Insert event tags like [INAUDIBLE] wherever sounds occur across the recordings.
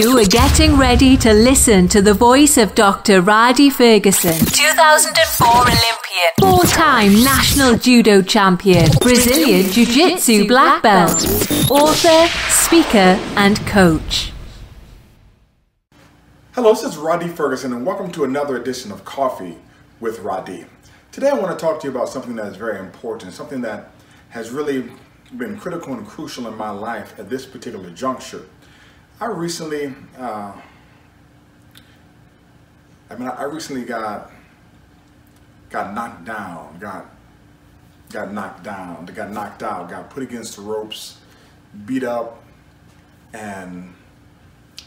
You are getting ready to listen to the voice of Dr. Rhadi Ferguson, 2004 Olympian, four time national judo champion, Brazilian Jiu Jitsu black belt, author, speaker, and coach. Hello, this is Rhadi Ferguson, and welcome to another edition of Coffee with Rhadi. Today, I want to talk to you about something that is very important, something that has really been critical and crucial in my life at this particular juncture. I recently, uh, I mean, I recently got got knocked down, got got knocked down, got knocked out, got put against the ropes, beat up, and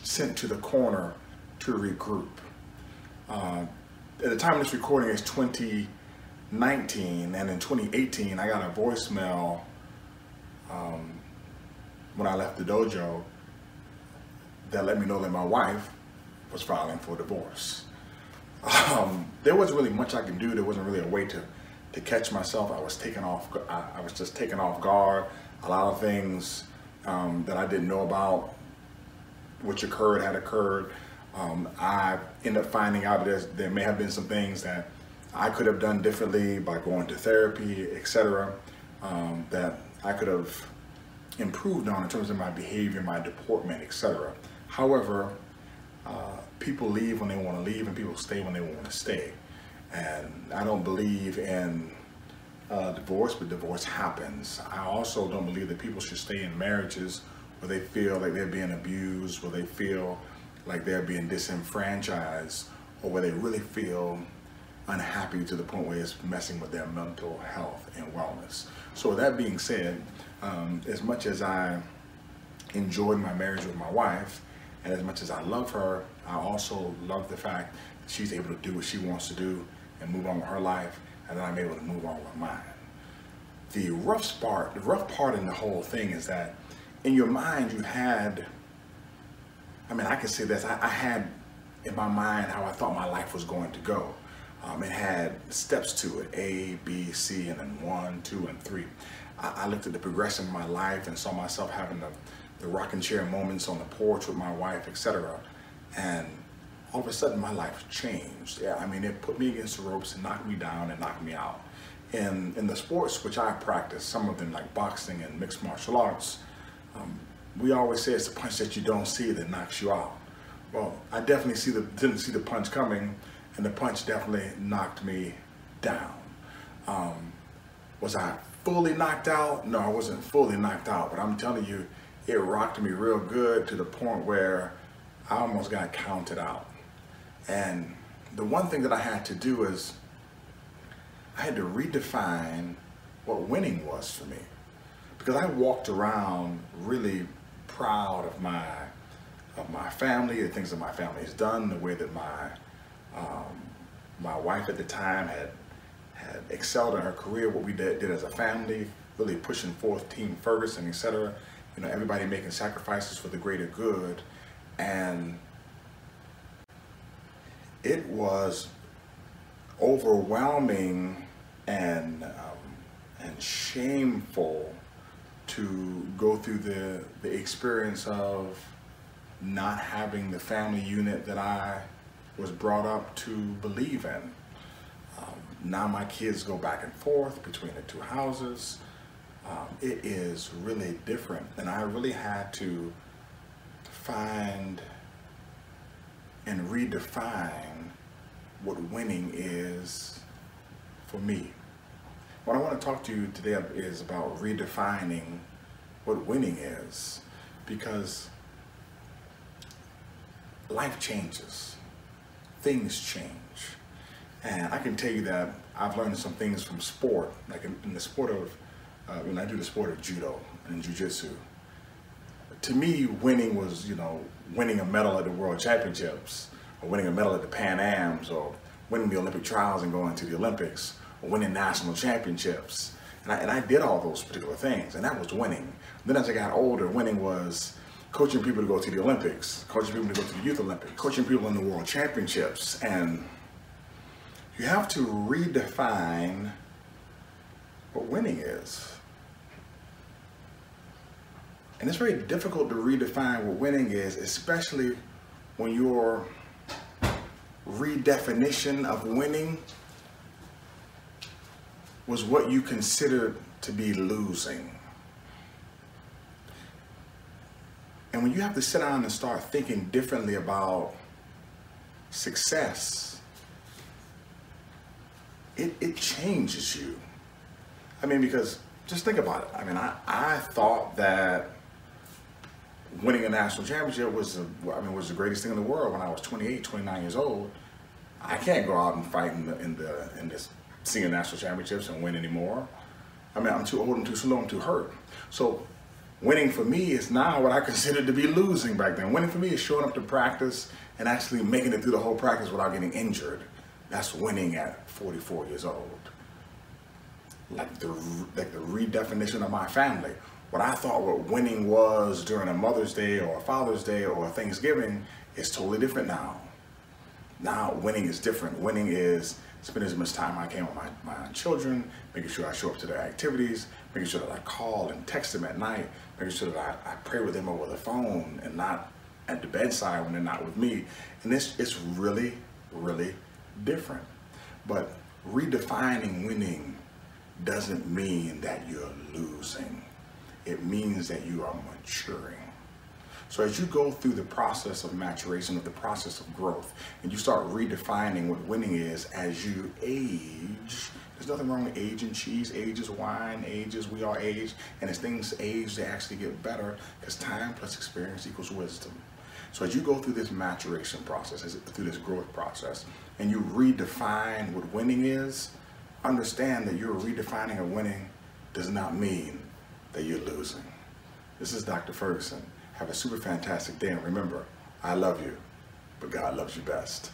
sent to the corner to regroup. Uh, at the time of this recording is 2019, and in 2018, I got a voicemail um, when I left the dojo that let me know that my wife was filing for divorce. Um, there wasn't really much I could do. There wasn't really a way to, to catch myself. I was taken off. I, I was just taken off guard. A lot of things um, that I didn't know about, which occurred, had occurred. Um, I ended up finding out that there may have been some things that I could have done differently by going to therapy, etc. Um, that I could have improved on in terms of my behavior, my deportment, etc. However, uh, people leave when they want to leave and people stay when they want to stay. And I don't believe in uh, divorce, but divorce happens. I also don't believe that people should stay in marriages where they feel like they're being abused, where they feel like they're being disenfranchised, or where they really feel unhappy to the point where it's messing with their mental health and wellness. So with that being said, um, as much as I enjoyed my marriage with my wife, and as much as I love her, I also love the fact that she's able to do what she wants to do and move on with her life, and then I'm able to move on with mine. The rough part, the rough part in the whole thing is that in your mind you had, I mean, I can say this, I, I had in my mind how I thought my life was going to go. Um, it had steps to it, A, B, C, and then one, two, and three. I, I looked at the progression of my life and saw myself having the, the rocking chair moments on the porch with my wife, etc. And all of a sudden my life changed. Yeah, I mean, it put me against the ropes and knocked me down and knocked me out. In, in the sports which I practice, some of them like boxing and mixed martial arts, um, we always say it's the punch that you don't see that knocks you out. Well, I definitely see the, didn't see the punch coming and the punch definitely knocked me down. Um, was I fully knocked out? No, I wasn't fully knocked out, but I'm telling you, it rocked me real good to the point where I almost got counted out. And the one thing that I had to do is I had to redefine what winning was for me. Because I walked around really proud of my of my family, the things that my family has done, the way that my um, my wife at the time had had excelled in her career, what we did, did as a family, really pushing forth Team Ferguson, etc. You know, everybody making sacrifices for the greater good, and it was overwhelming and um, and shameful to go through the the experience of not having the family unit that I was brought up to believe in. Um, now my kids go back and forth between the two houses. Um, it is really different, and I really had to find and redefine what winning is for me. What I want to talk to you today is about redefining what winning is because life changes things change. And I can tell you that I've learned some things from sport, like in, in the sport of, uh, when I do the sport of judo and jujitsu. To me, winning was, you know, winning a medal at the World Championships, or winning a medal at the Pan Ams, or winning the Olympic trials and going to the Olympics, or winning national championships. And I, and I did all those particular things, and that was winning. Then as I got older, winning was coaching people to go to the Olympics, coaching people to go to the Youth Olympics, coaching people in the World Championships. And you have to redefine what winning is. And it's very difficult to redefine what winning is, especially when your redefinition of winning was what you considered to be losing. And when you have to sit down and start thinking differently about success, it, it changes you. I mean, because just think about it. I mean, I, I thought that winning a national championship was, a, I mean, was the greatest thing in the world when I was 28, 29 years old. I can't go out and fight in the, in the, in this senior national championships and win anymore. I mean, I'm too old, I'm too slow, I'm too hurt. So winning for me is now what I [LAUGHS] considered to be losing back then. Winning for me is showing up to practice and actually making it through the whole practice without getting injured. That's winning at 44 years old. Like the, like the redefinition of my family. What I thought what winning was during a Mother's Day or a Father's Day or Thanksgiving is totally different now. Now winning is different. Winning is spending as much time I can with my, my children, making sure I show up to their activities, making sure that I call and text them at night, making sure that I, I pray with them over the phone and not at the bedside when they're not with me. And this it's really, really different. But redefining winning doesn't mean that you're losing. It means that you are maturing. So as you go through the process of maturation, of the process of growth, and you start redefining what winning is as you age, there's nothing wrong with age and cheese, age is wine, age is we all age, and as things age, they actually get better because time plus experience equals wisdom. So as you go through this maturation process, through this growth process, and you redefine what winning is, understand that you're redefining a winning does not mean that you're losing. This is Dr. Ferguson. Have a super fantastic day, and remember, I love you, but God loves you best.